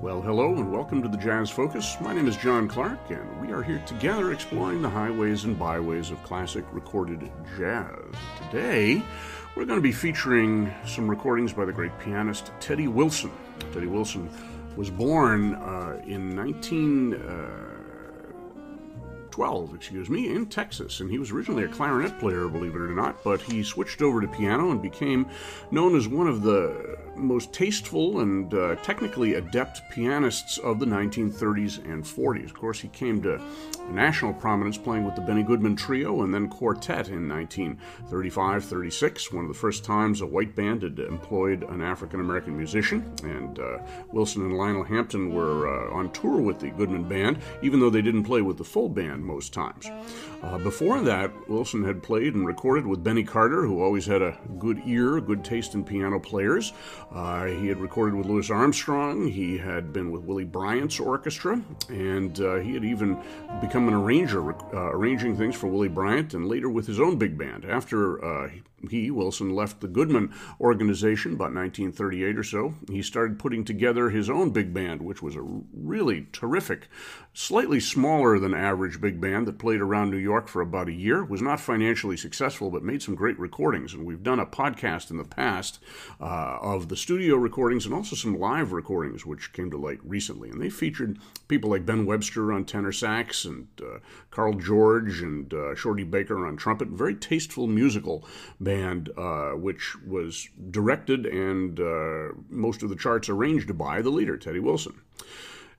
Well, hello and welcome to the Jazz Focus. My name is John Clark, and we are here together exploring the highways and byways of classic recorded jazz. Today, we're going to be featuring some recordings by the great pianist Teddy Wilson. Teddy Wilson was born uh, in 1912, Uh, excuse me, in Texas. And he was originally a clarinet player, believe it or not, but he switched over to piano and became known as one of the most tasteful and uh, technically adept pianists of the 1930s and 40s. Of course, he came to national prominence playing with the Benny Goodman Trio and then Quartet in 1935 36, one of the first times a white band had employed an African American musician. And uh, Wilson and Lionel Hampton were uh, on tour with the Goodman Band, even though they didn't play with the full band most times. Uh, before that, Wilson had played and recorded with Benny Carter, who always had a good ear, good taste in piano players. Uh, he had recorded with Louis Armstrong. He had been with Willie Bryant's orchestra, and uh, he had even become an arranger, uh, arranging things for Willie Bryant, and later with his own big band. After uh, he, Wilson, left the Goodman organization about 1938 or so, he started putting together his own big band, which was a really terrific, slightly smaller than average big band that played around New York for about a year. Was not financially successful, but made some great recordings. And we've done a podcast in the past uh, of the studio recordings and also some live recordings, which came to light recently. And they featured people like Ben Webster on tenor sax and uh, Karl George and uh, Shorty Baker on trumpet. Very tasteful musical band, uh, which was directed and uh, most of the charts arranged by the leader, Teddy Wilson.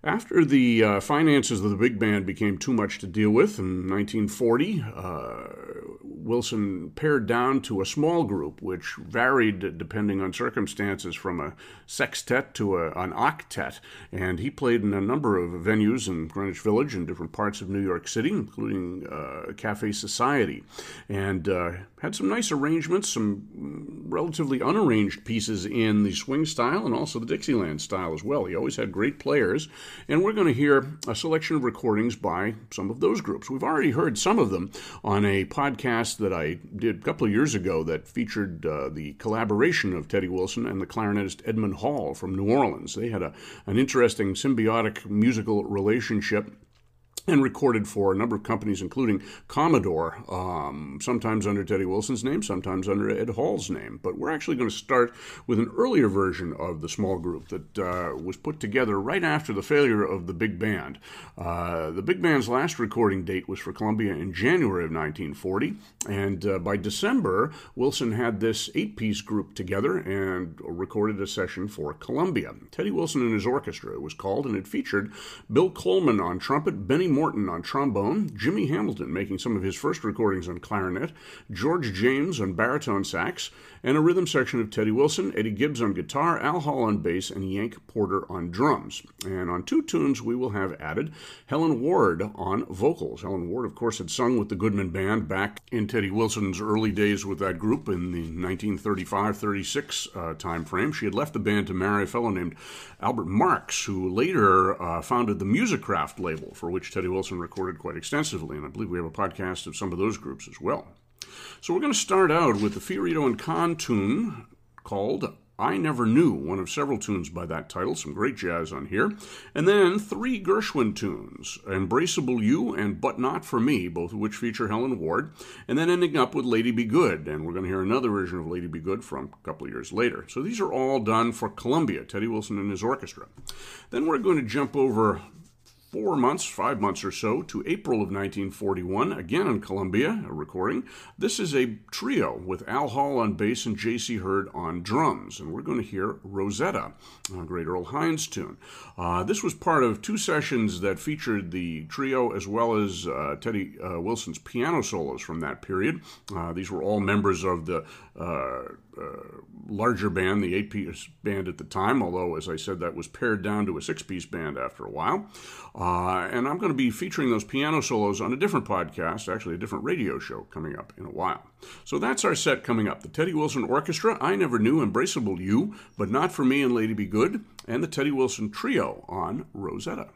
After the uh, finances of the big band became too much to deal with in 1940, uh, Wilson pared down to a small group, which varied depending on circumstances from a sextet to a, an octet. And he played in a number of venues in Greenwich Village and different parts of New York City, including uh, Cafe Society. And uh, had some nice arrangements, some relatively unarranged pieces in the swing style and also the Dixieland style as well. He always had great players, and we're going to hear a selection of recordings by some of those groups. We've already heard some of them on a podcast that I did a couple of years ago that featured uh, the collaboration of Teddy Wilson and the clarinetist Edmond Hall from New Orleans. They had a, an interesting symbiotic musical relationship and recorded for a number of companies, including Commodore, um, sometimes under Teddy Wilson's name, sometimes under Ed Hall's name. But we're actually going to start with an earlier version of the small group that uh, was put together right after the failure of the big band. Uh, the big band's last recording date was for Columbia in January of 1940, and uh, by December, Wilson had this eight piece group together and recorded a session for Columbia. Teddy Wilson and his orchestra, it was called, and it featured Bill Coleman on trumpet, Benny Morton on trombone, Jimmy Hamilton making some of his first recordings on clarinet, George James on baritone sax, and a rhythm section of Teddy Wilson, Eddie Gibbs on guitar, Al Hall on bass, and Yank Porter on drums. And on two tunes, we will have added Helen Ward on vocals. Helen Ward, of course, had sung with the Goodman Band back in Teddy Wilson's early days with that group in the 1935 36 uh, time frame. She had left the band to marry a fellow named Albert Marks, who later uh, founded the Musicraft label, for which Teddy Wilson recorded quite extensively. And I believe we have a podcast of some of those groups as well. So we're going to start out with the Fiorito and Kahn tune called I Never Knew, one of several tunes by that title, some great jazz on here. And then three Gershwin tunes, Embraceable You and But Not For Me, both of which feature Helen Ward. And then ending up with Lady Be Good, and we're going to hear another version of Lady Be Good from a couple of years later. So these are all done for Columbia, Teddy Wilson and his orchestra. Then we're going to jump over four months, five months or so, to April of 1941, again in Columbia, a recording. This is a trio with Al Hall on bass and J.C. Heard on drums, and we're going to hear Rosetta, a great Earl Hines tune. Uh, this was part of two sessions that featured the trio as well as uh, Teddy uh, Wilson's piano solos from that period. Uh, these were all members of the uh, larger band, the eight piece band at the time, although, as I said, that was pared down to a six piece band after a while. Uh, and I'm going to be featuring those piano solos on a different podcast, actually, a different radio show coming up in a while. So that's our set coming up the Teddy Wilson Orchestra, I Never Knew Embraceable You, but Not For Me and Lady Be Good, and the Teddy Wilson Trio on Rosetta.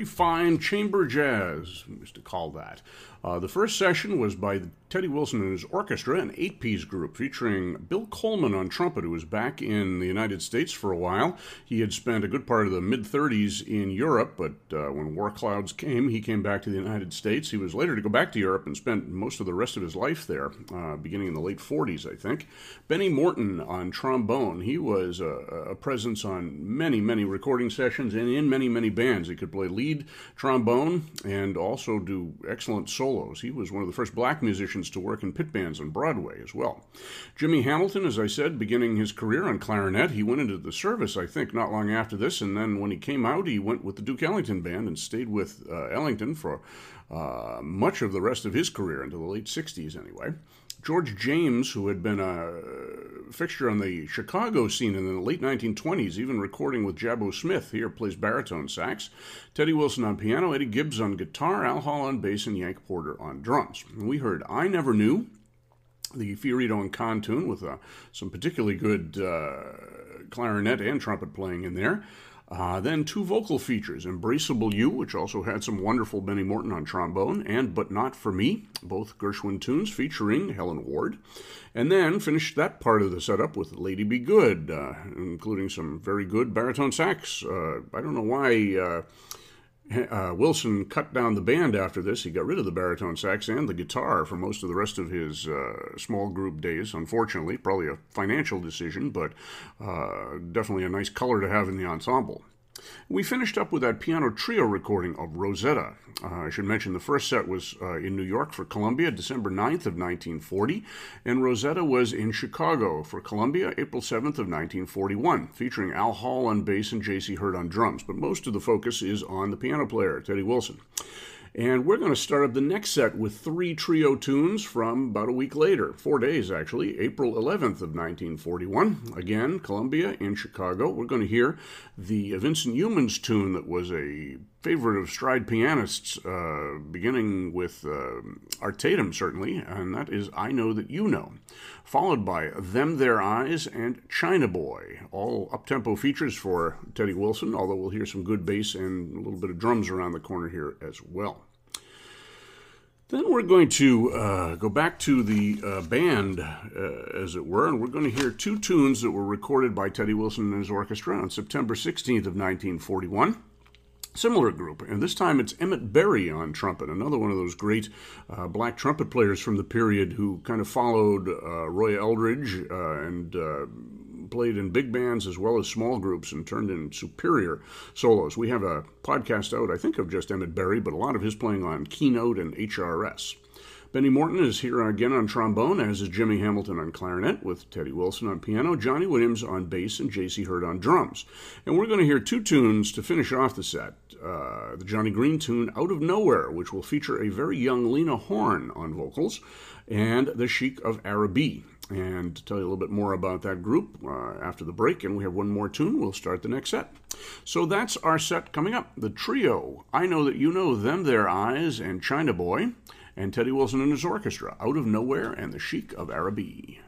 Very fine chamber jazz, we used to call that. Uh, the first session was by Teddy Wilson and his orchestra, an eight piece group featuring Bill Coleman on trumpet, who was back in the United States for a while. He had spent a good part of the mid 30s in Europe, but uh, when war clouds came, he came back to the United States. He was later to go back to Europe and spent most of the rest of his life there, uh, beginning in the late 40s, I think. Benny Morton on trombone. He was a, a presence on many, many recording sessions and in many, many bands. He could play lead trombone and also do excellent solo solos. He was one of the first black musicians to work in pit bands on Broadway as well. Jimmy Hamilton, as I said, beginning his career on clarinet, he went into the service, I think, not long after this, and then when he came out, he went with the Duke Ellington Band and stayed with uh, Ellington for uh, much of the rest of his career, until the late 60s anyway. George James, who had been a fixture on the Chicago scene in the late 1920s, even recording with Jabbo Smith, here plays baritone sax. Teddy Wilson on piano, Eddie Gibbs on guitar, Al Hall on bass, and Yank Porter on drums. And we heard I Never Knew, the Fiorito and Kahn tune with uh, some particularly good uh, clarinet and trumpet playing in there. Uh, then two vocal features, Embraceable You, which also had some wonderful Benny Morton on trombone, and But Not For Me, both Gershwin tunes featuring Helen Ward. And then finished that part of the setup with Lady Be Good, uh, including some very good baritone sax. Uh, I don't know why uh, Wilson cut down the band after this. He got rid of the baritone sax and the guitar for most of the rest of his uh, small group days. Unfortunately, probably a financial decision, but uh, definitely a nice color to have in the ensemble. We finished up with that piano trio recording of Rosetta. Uh, I should mention the first set was uh, in New York for Columbia, December 9th of 1940, and Rosetta was in Chicago for Columbia, April 7th of 1941, featuring Al Hall on bass and J.C. Heard on drums. But most of the focus is on the piano player, Teddy Wilson. And we're going to start up the next set with three trio tunes from about a week later, four days actually, April 11th of 1941. Again, Columbia in Chicago. We're going to hear the Vincent Youmans tune that was a favorite of stride pianists, uh, beginning with uh, Art Tatum, certainly, and that is I Know That You Know, followed by Them There Eyes and China Boy, all up-tempo features for Teddy Wilson, although we'll hear some good bass and a little bit of drums around the corner here as well. Then we're going to uh, go back to the uh, band, uh, as it were, and we're going to hear two tunes that were recorded by Teddy Wilson and his orchestra on September 16th of 1941 similar group, and this time it's Emmett Berry on trumpet, another one of those great uh, black trumpet players from the period who kind of followed uh, Roy Eldridge uh, and uh, played in big bands as well as small groups and turned in superior solos. We have a podcast out, I think, of just Emmett Berry, but a lot of his playing on Keynote and HRS. Benny Morton is here again on trombone, as is Jimmy Hamilton on clarinet, with Teddy Wilson on piano, Johnny Williams on bass, and J.C. Heard on drums. And we're going to hear two tunes to finish off the set. Uh, the Johnny Green tune, Out of Nowhere, which will feature a very young Lena Horne on vocals, and The Sheik of Araby. And to tell you a little bit more about that group uh, after the break, and we have one more tune, we'll start the next set. So that's our set coming up. The trio, I Know That You Know Them, There Eyes, and China Boy and Teddy Wilson and his orchestra, Out of Nowhere and the Sheik of Araby.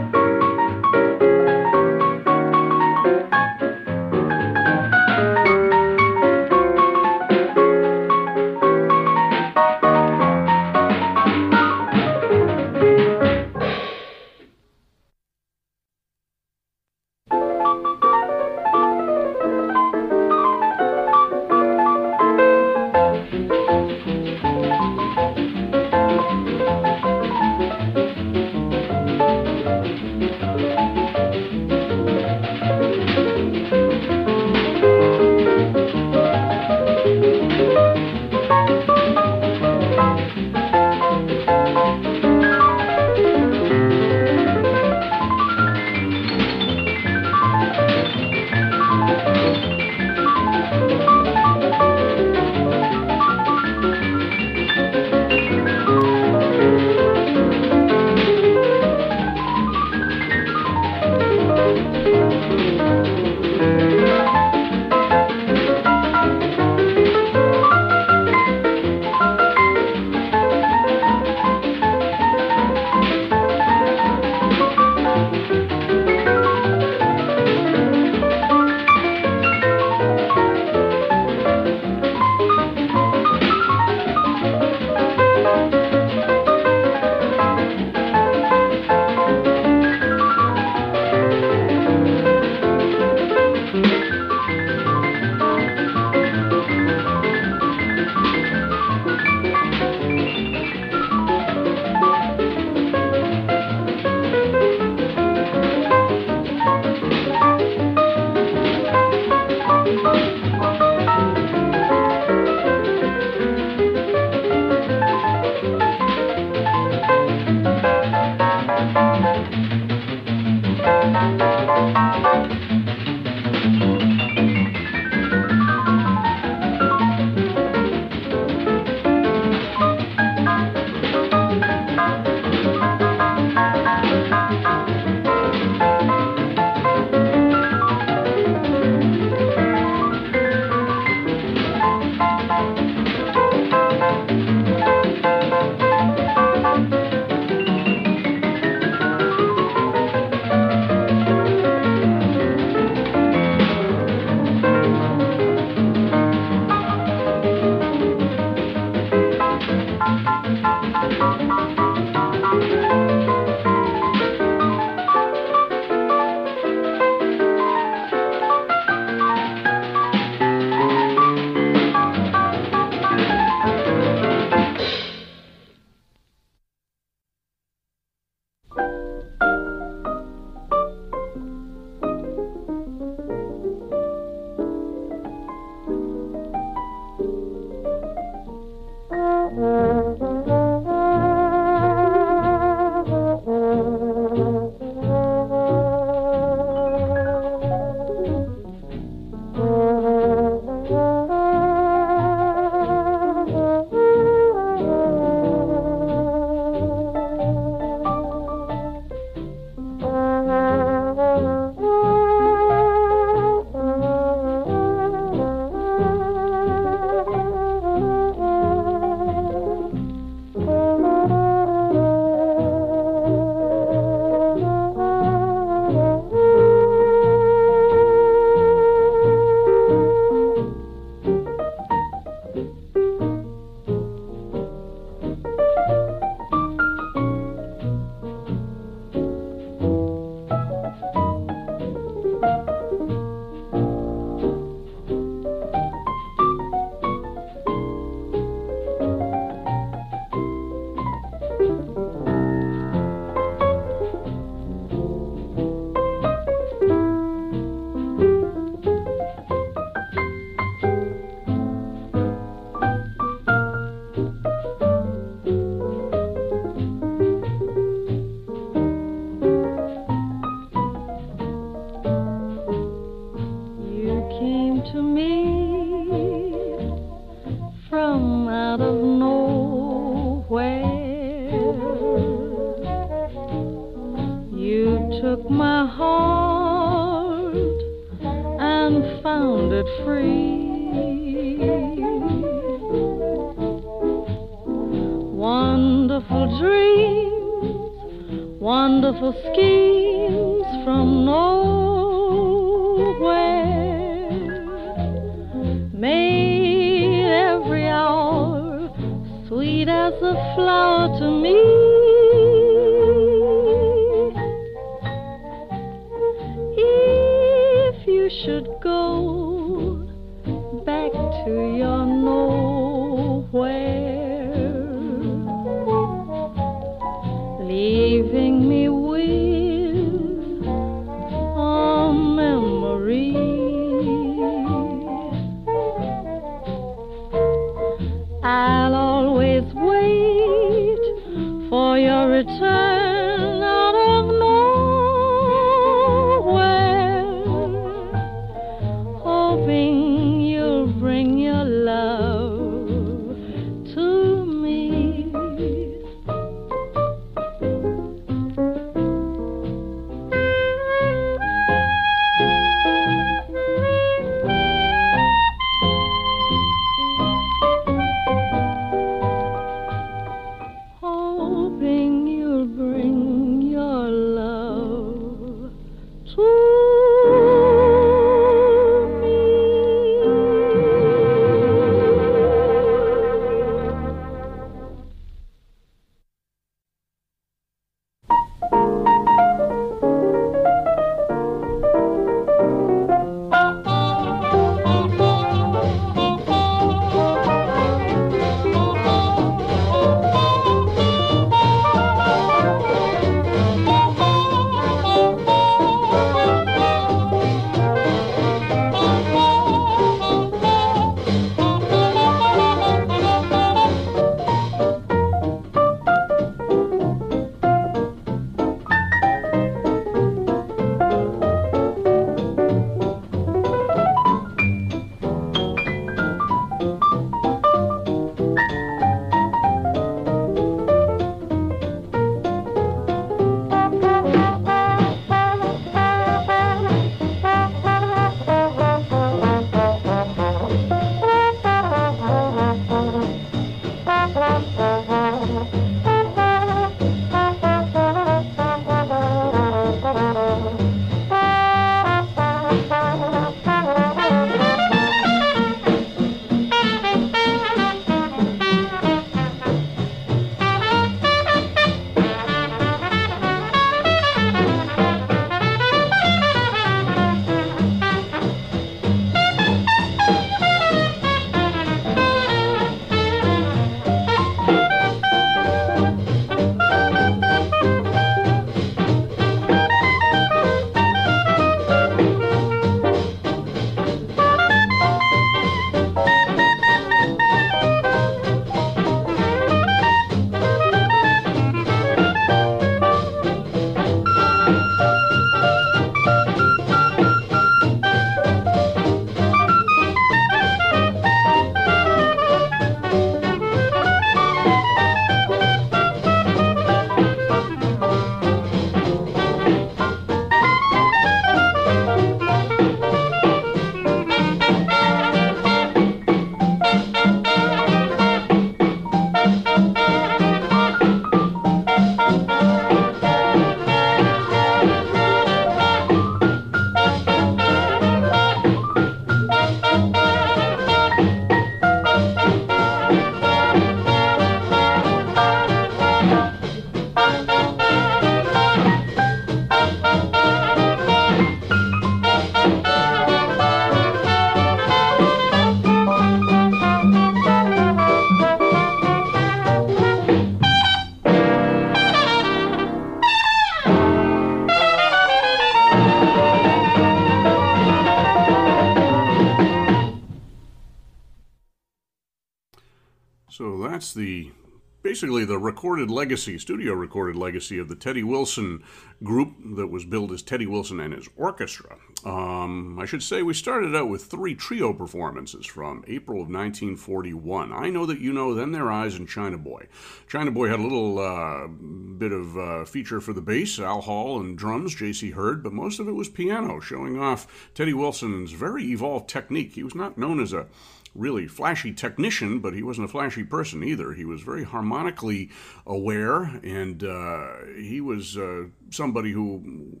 Basically the recorded legacy, studio recorded legacy of the Teddy Wilson group that was billed as Teddy Wilson and his orchestra. Um, I should say we started out with three trio performances from April of 1941. I know that you know Them There Eyes and China Boy. China Boy had a little uh, bit of uh, feature for the bass, Al Hall, and drums, J.C. Heard, but most of it was piano, showing off Teddy Wilson's very evolved technique. He was not known as a really flashy technician, but he wasn't a flashy person either. He was very harmonically aware, and uh, he was uh, somebody who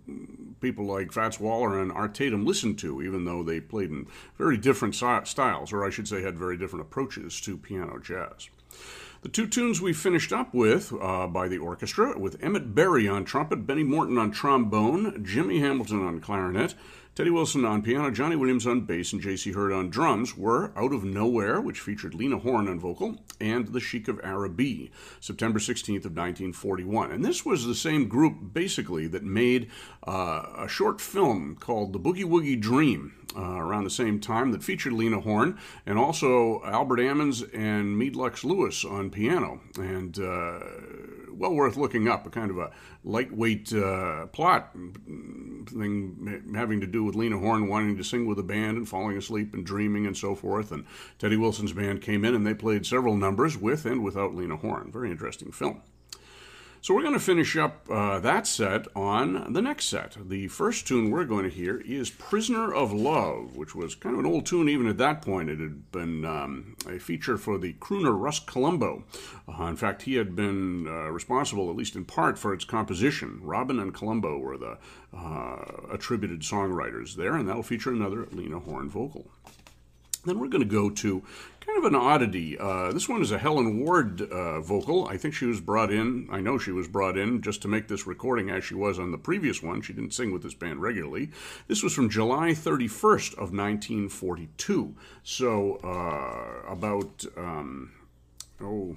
people like Fats Waller and Art Tatum listened to, even though they played in very different styles, or I should say, had very different approaches to piano jazz. The two tunes we finished up with uh, by the orchestra, with Emmett Berry on trumpet, Benny Morton on trombone, Jimmy Hamilton on clarinet, Teddy Wilson on piano, Johnny Williams on bass, and J.C. Heard on drums were Out of Nowhere, which featured Lena Horne on vocal, and The Sheik of Araby, September 16th of 1941. And this was the same group, basically, that made uh, a short film called The Boogie Woogie Dream, uh, around the same time that featured Lena Horne and also Albert Ammons and Meade Lux Lewis on piano. And uh, well worth looking up, a kind of a lightweight uh, plot thing having to do with Lena Horne wanting to sing with a band and falling asleep and dreaming and so forth. And Teddy Wilson's band came in and they played several numbers with and without Lena Horne. Very interesting film. So we're going to finish up uh, that set on the next set. The first tune we're going to hear is Prisoner of Love, which was kind of an old tune even at that point. It had been um, a feature for the crooner Russ Columbo. Uh, in fact, he had been uh, responsible, at least in part, for its composition. Robin and Columbo were the uh, attributed songwriters there, and that'll feature another Lena Horne vocal. Then we're going to go to kind of an oddity. Uh, this one is a Helen Ward uh, vocal. I think she was brought in, I know she was brought in just to make this recording as she was on the previous one. She didn't sing with this band regularly. This was from July 31st of 1942. So uh, about, um, oh,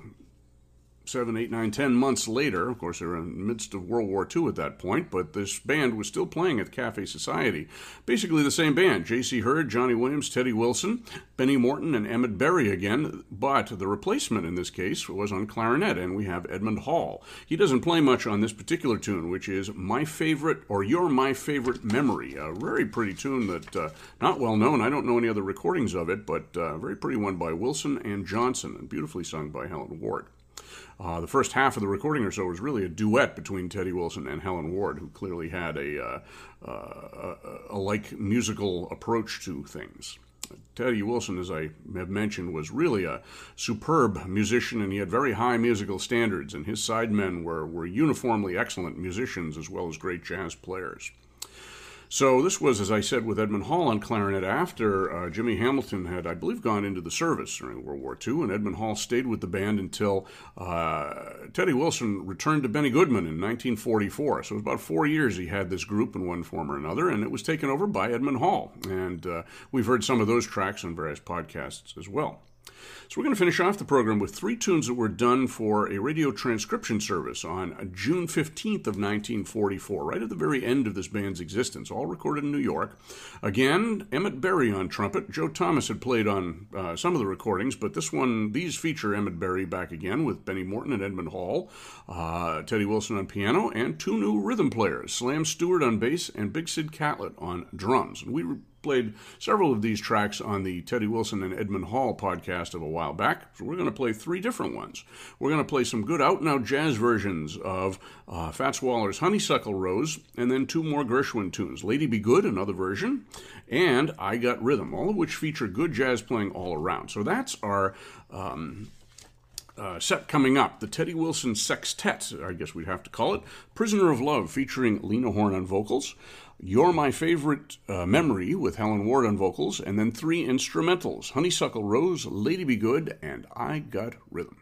seven, eight, nine, ten months later, of course, they were in the midst of World War II at that point, but this band was still playing at Cafe Society. Basically the same band J.C. Heard, Johnny Williams, Teddy Wilson, Benny Morton, and Emmett Berry again, but the replacement in this case was on clarinet, and we have Edmond Hall. He doesn't play much on this particular tune, which is My Favorite, or You're My Favorite Memory, a very pretty tune that, uh, not well known. I don't know any other recordings of it, but a uh, very pretty one by Wilson and Johnson, and beautifully sung by Helen Ward. Uh, the first half of the recording or so was really a duet between Teddy Wilson and Helen Ward, who clearly had a, uh, uh, a like musical approach to things. Teddy Wilson, as I have mentioned, was really a superb musician and he had very high musical standards, and his sidemen were, were uniformly excellent musicians as well as great jazz players. So this was, as I said, with Edmond Hall on clarinet after uh, Jimmy Hamilton had, I believe, gone into the service during World War II, and Edmond Hall stayed with the band until uh, Teddy Wilson returned to Benny Goodman in 1944. So it was about four years he had this group in one form or another, and it was taken over by Edmond Hall. And uh, we've heard some of those tracks on various podcasts as well. So we're going to finish off the program with three tunes that were done for a radio transcription service on June 15th of 1944, right at the very end of this band's existence, all recorded in New York. Again, Emmett Berry on trumpet. Joe Thomas had played on uh, some of the recordings, but this one, these feature Emmett Berry back again with Benny Morton and Edmond Hall, uh, Teddy Wilson on piano, and two new rhythm players, Slam Stewart on bass and Big Sid Catlett on drums. And we played several of these tracks on the Teddy Wilson and Edmond Hall podcast of a while back. So we're going to play three different ones. We're going to play some good out and out jazz versions of uh, Fats Waller's Honeysuckle Rose, and then two more Gershwin tunes Lady Be Good, another version, and I Got Rhythm, all of which feature good jazz playing all around. So that's our. Um, uh, set coming up, the Teddy Wilson Sextet, I guess we'd have to call it. Prisoner of Love, featuring Lena Horne on vocals. You're My Favorite uh, Memory with Helen Ward on vocals, and then three instrumentals Honeysuckle Rose, Lady Be Good, and I Got Rhythm.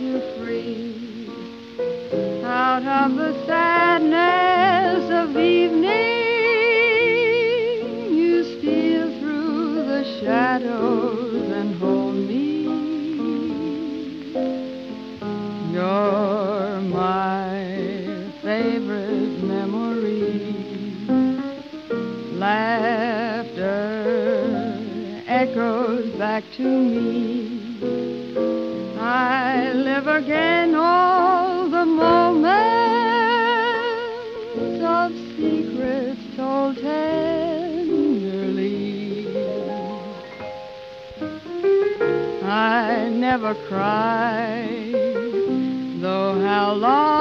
you free out of the sadness of evening. You steal through the shadows and hold me. You're my favorite memory. Laughter echoes back to me again all the moments of secrets told tenderly. I never cry, though how long.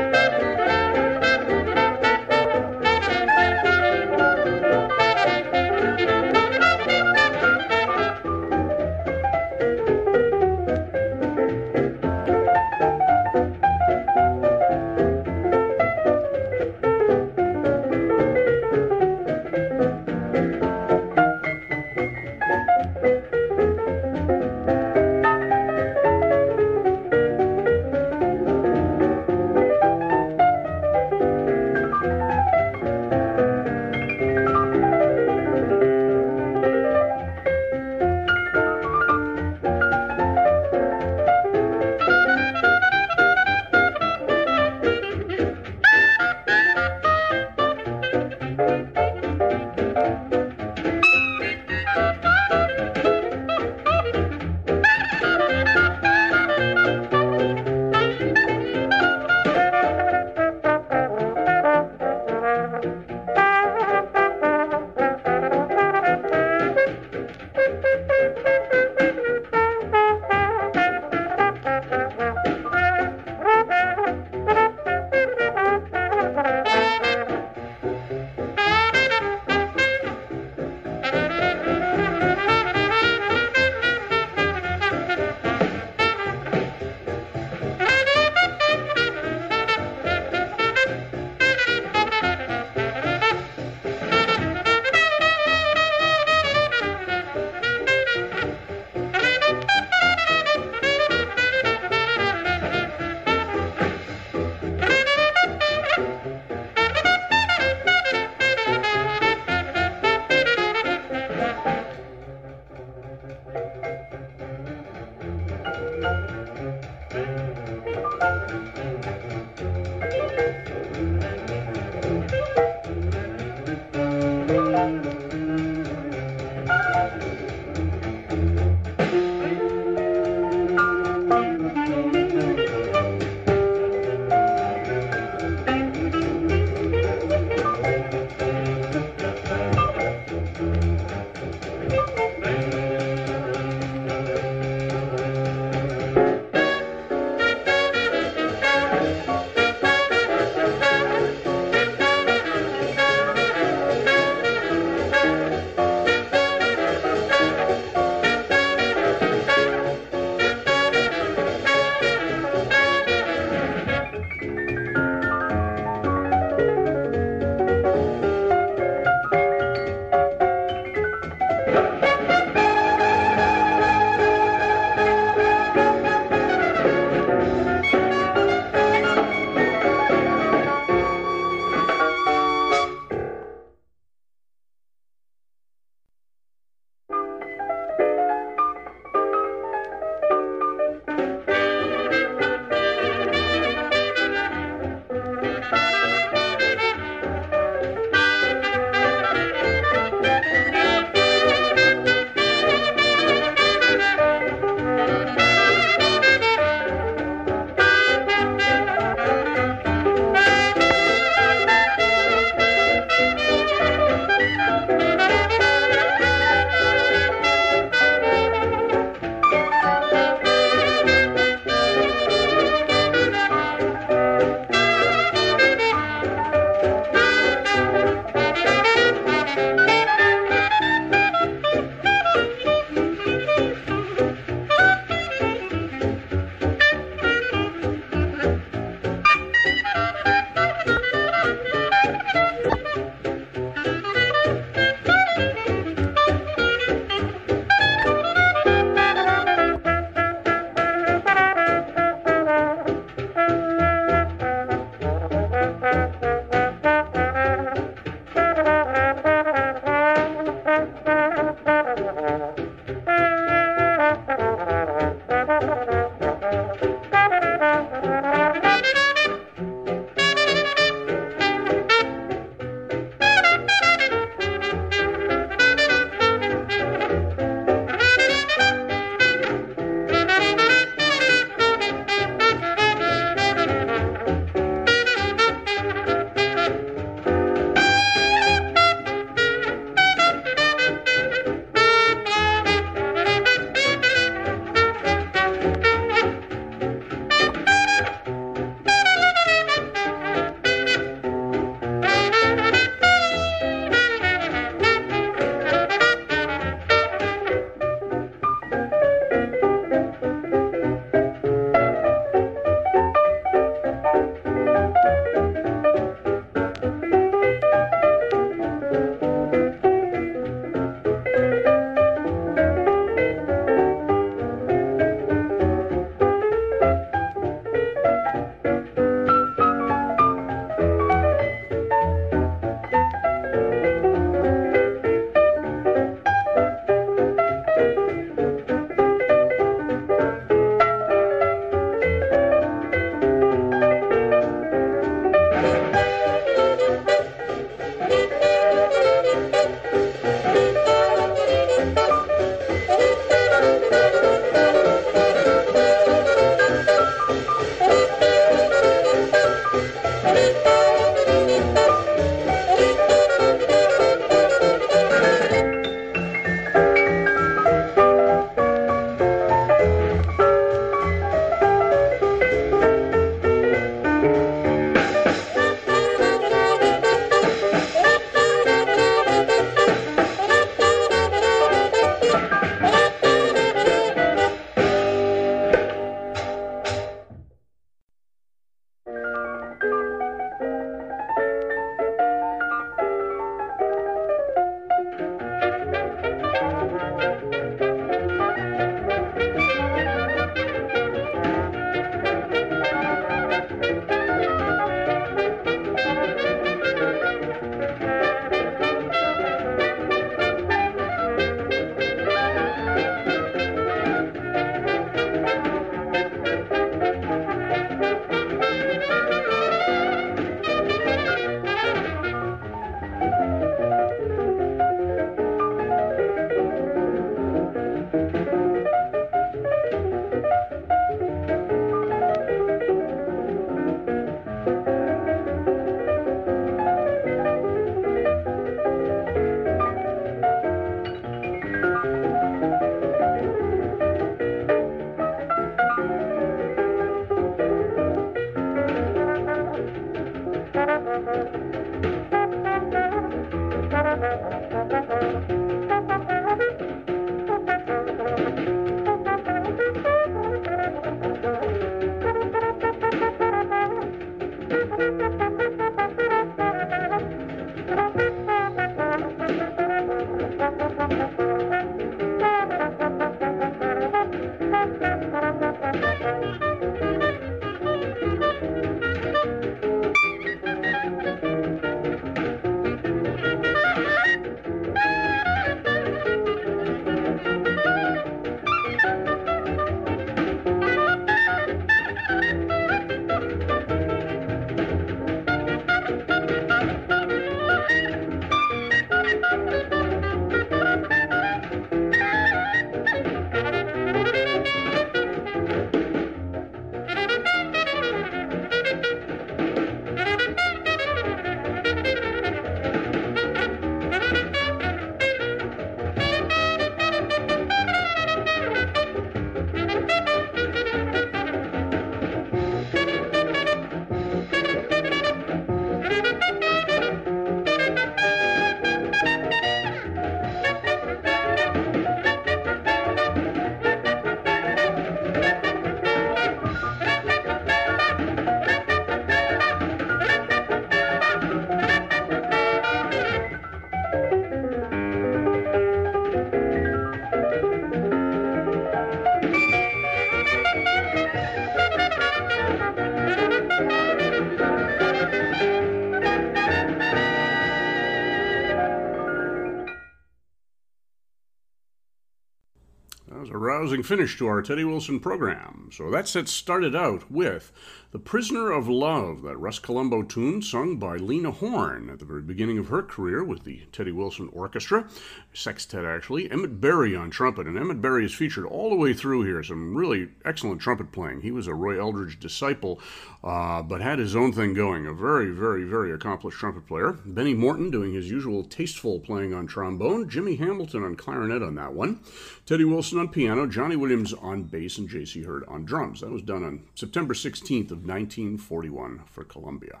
Finish to our Teddy Wilson program. So that set started out with The Prisoner of Love, that Russ Columbo tune sung by Lena Horne at the very beginning of her career with the Teddy Wilson Orchestra, sextet actually, Emmett Berry on trumpet. And Emmett Berry is featured all the way through here, some really excellent trumpet playing. He was a Roy Eldridge disciple, uh, but had his own thing going, a very, very, very accomplished trumpet player. Benny Morton doing his usual tasteful playing on trombone, Jimmy Hamilton on clarinet on that one, Teddy Wilson on piano Johnny Williams on bass, and J.C. Heard on drums. That was done on September 16th of 1941 for Columbia.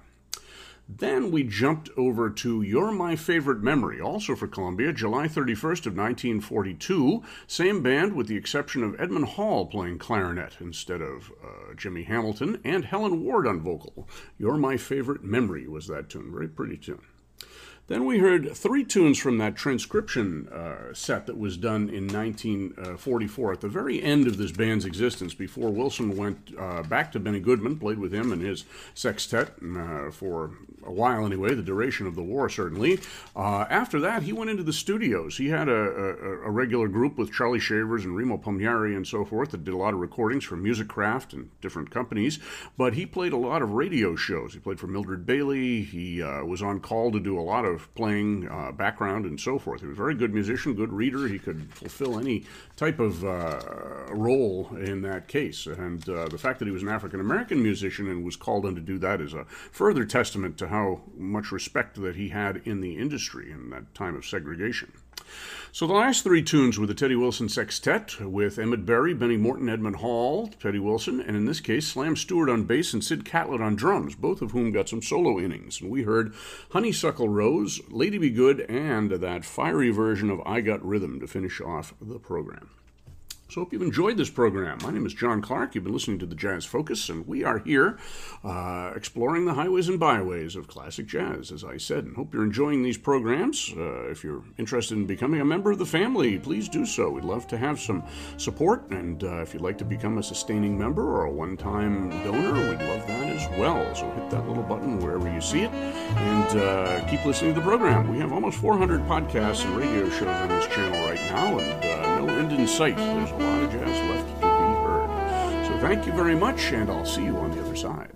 Then we jumped over to You're My Favorite Memory, also for Columbia, July 31st of 1942. Same band with the exception of Edmond Hall playing clarinet instead of uh, Jimmy Hamilton, and Helen Ward on vocal. You're My Favorite Memory was that tune. Very pretty tune. Then we heard three tunes from that transcription uh, set that was done in 1944 at the very end of this band's existence before Wilson went uh, back to Benny Goodman, played with him and his sextet uh, for a while anyway, the duration of the war certainly. Uh, after that, he went into the studios. He had a, a, a, regular group with Charlie Shavers and Remo Palmieri and so forth that did a lot of recordings for Musicraft and different companies, but he played a lot of radio shows. He played for Mildred Bailey. He uh, was on call to do a lot of of playing uh, background and so forth. He was a very good musician, good reader. He could fulfill any type of uh, role in that case. And uh, the fact that he was an African American musician and was called on to do that is a further testament to how much respect that he had in the industry in that time of segregation. So the last three tunes were the Teddy Wilson Sextet with Emmett Berry, Benny Morton, Edmond Hall, Teddy Wilson, and in this case, Slam Stewart on bass and Sid Catlett on drums, both of whom got some solo innings. And we heard Honeysuckle Rose, Lady Be Good, and that fiery version of I Got Rhythm to finish off the program. So, hope you've enjoyed this program. My name is John Clark. You've been listening to the Jazz Focus, and we are here uh, exploring the highways and byways of classic jazz, as I said. And hope you're enjoying these programs. Uh, if you're interested in becoming a member of the family, please do so. We'd love to have some support, and uh, if you'd like to become a sustaining member or a one time donor, we'd love that as well. So, hit that little button wherever you see it, and uh, keep listening to the program. We have almost 400 podcasts and radio shows on this channel right now, and uh, end in sight. There's lot of jazz left to be heard. So thank you very much, and I'll see you on the other side.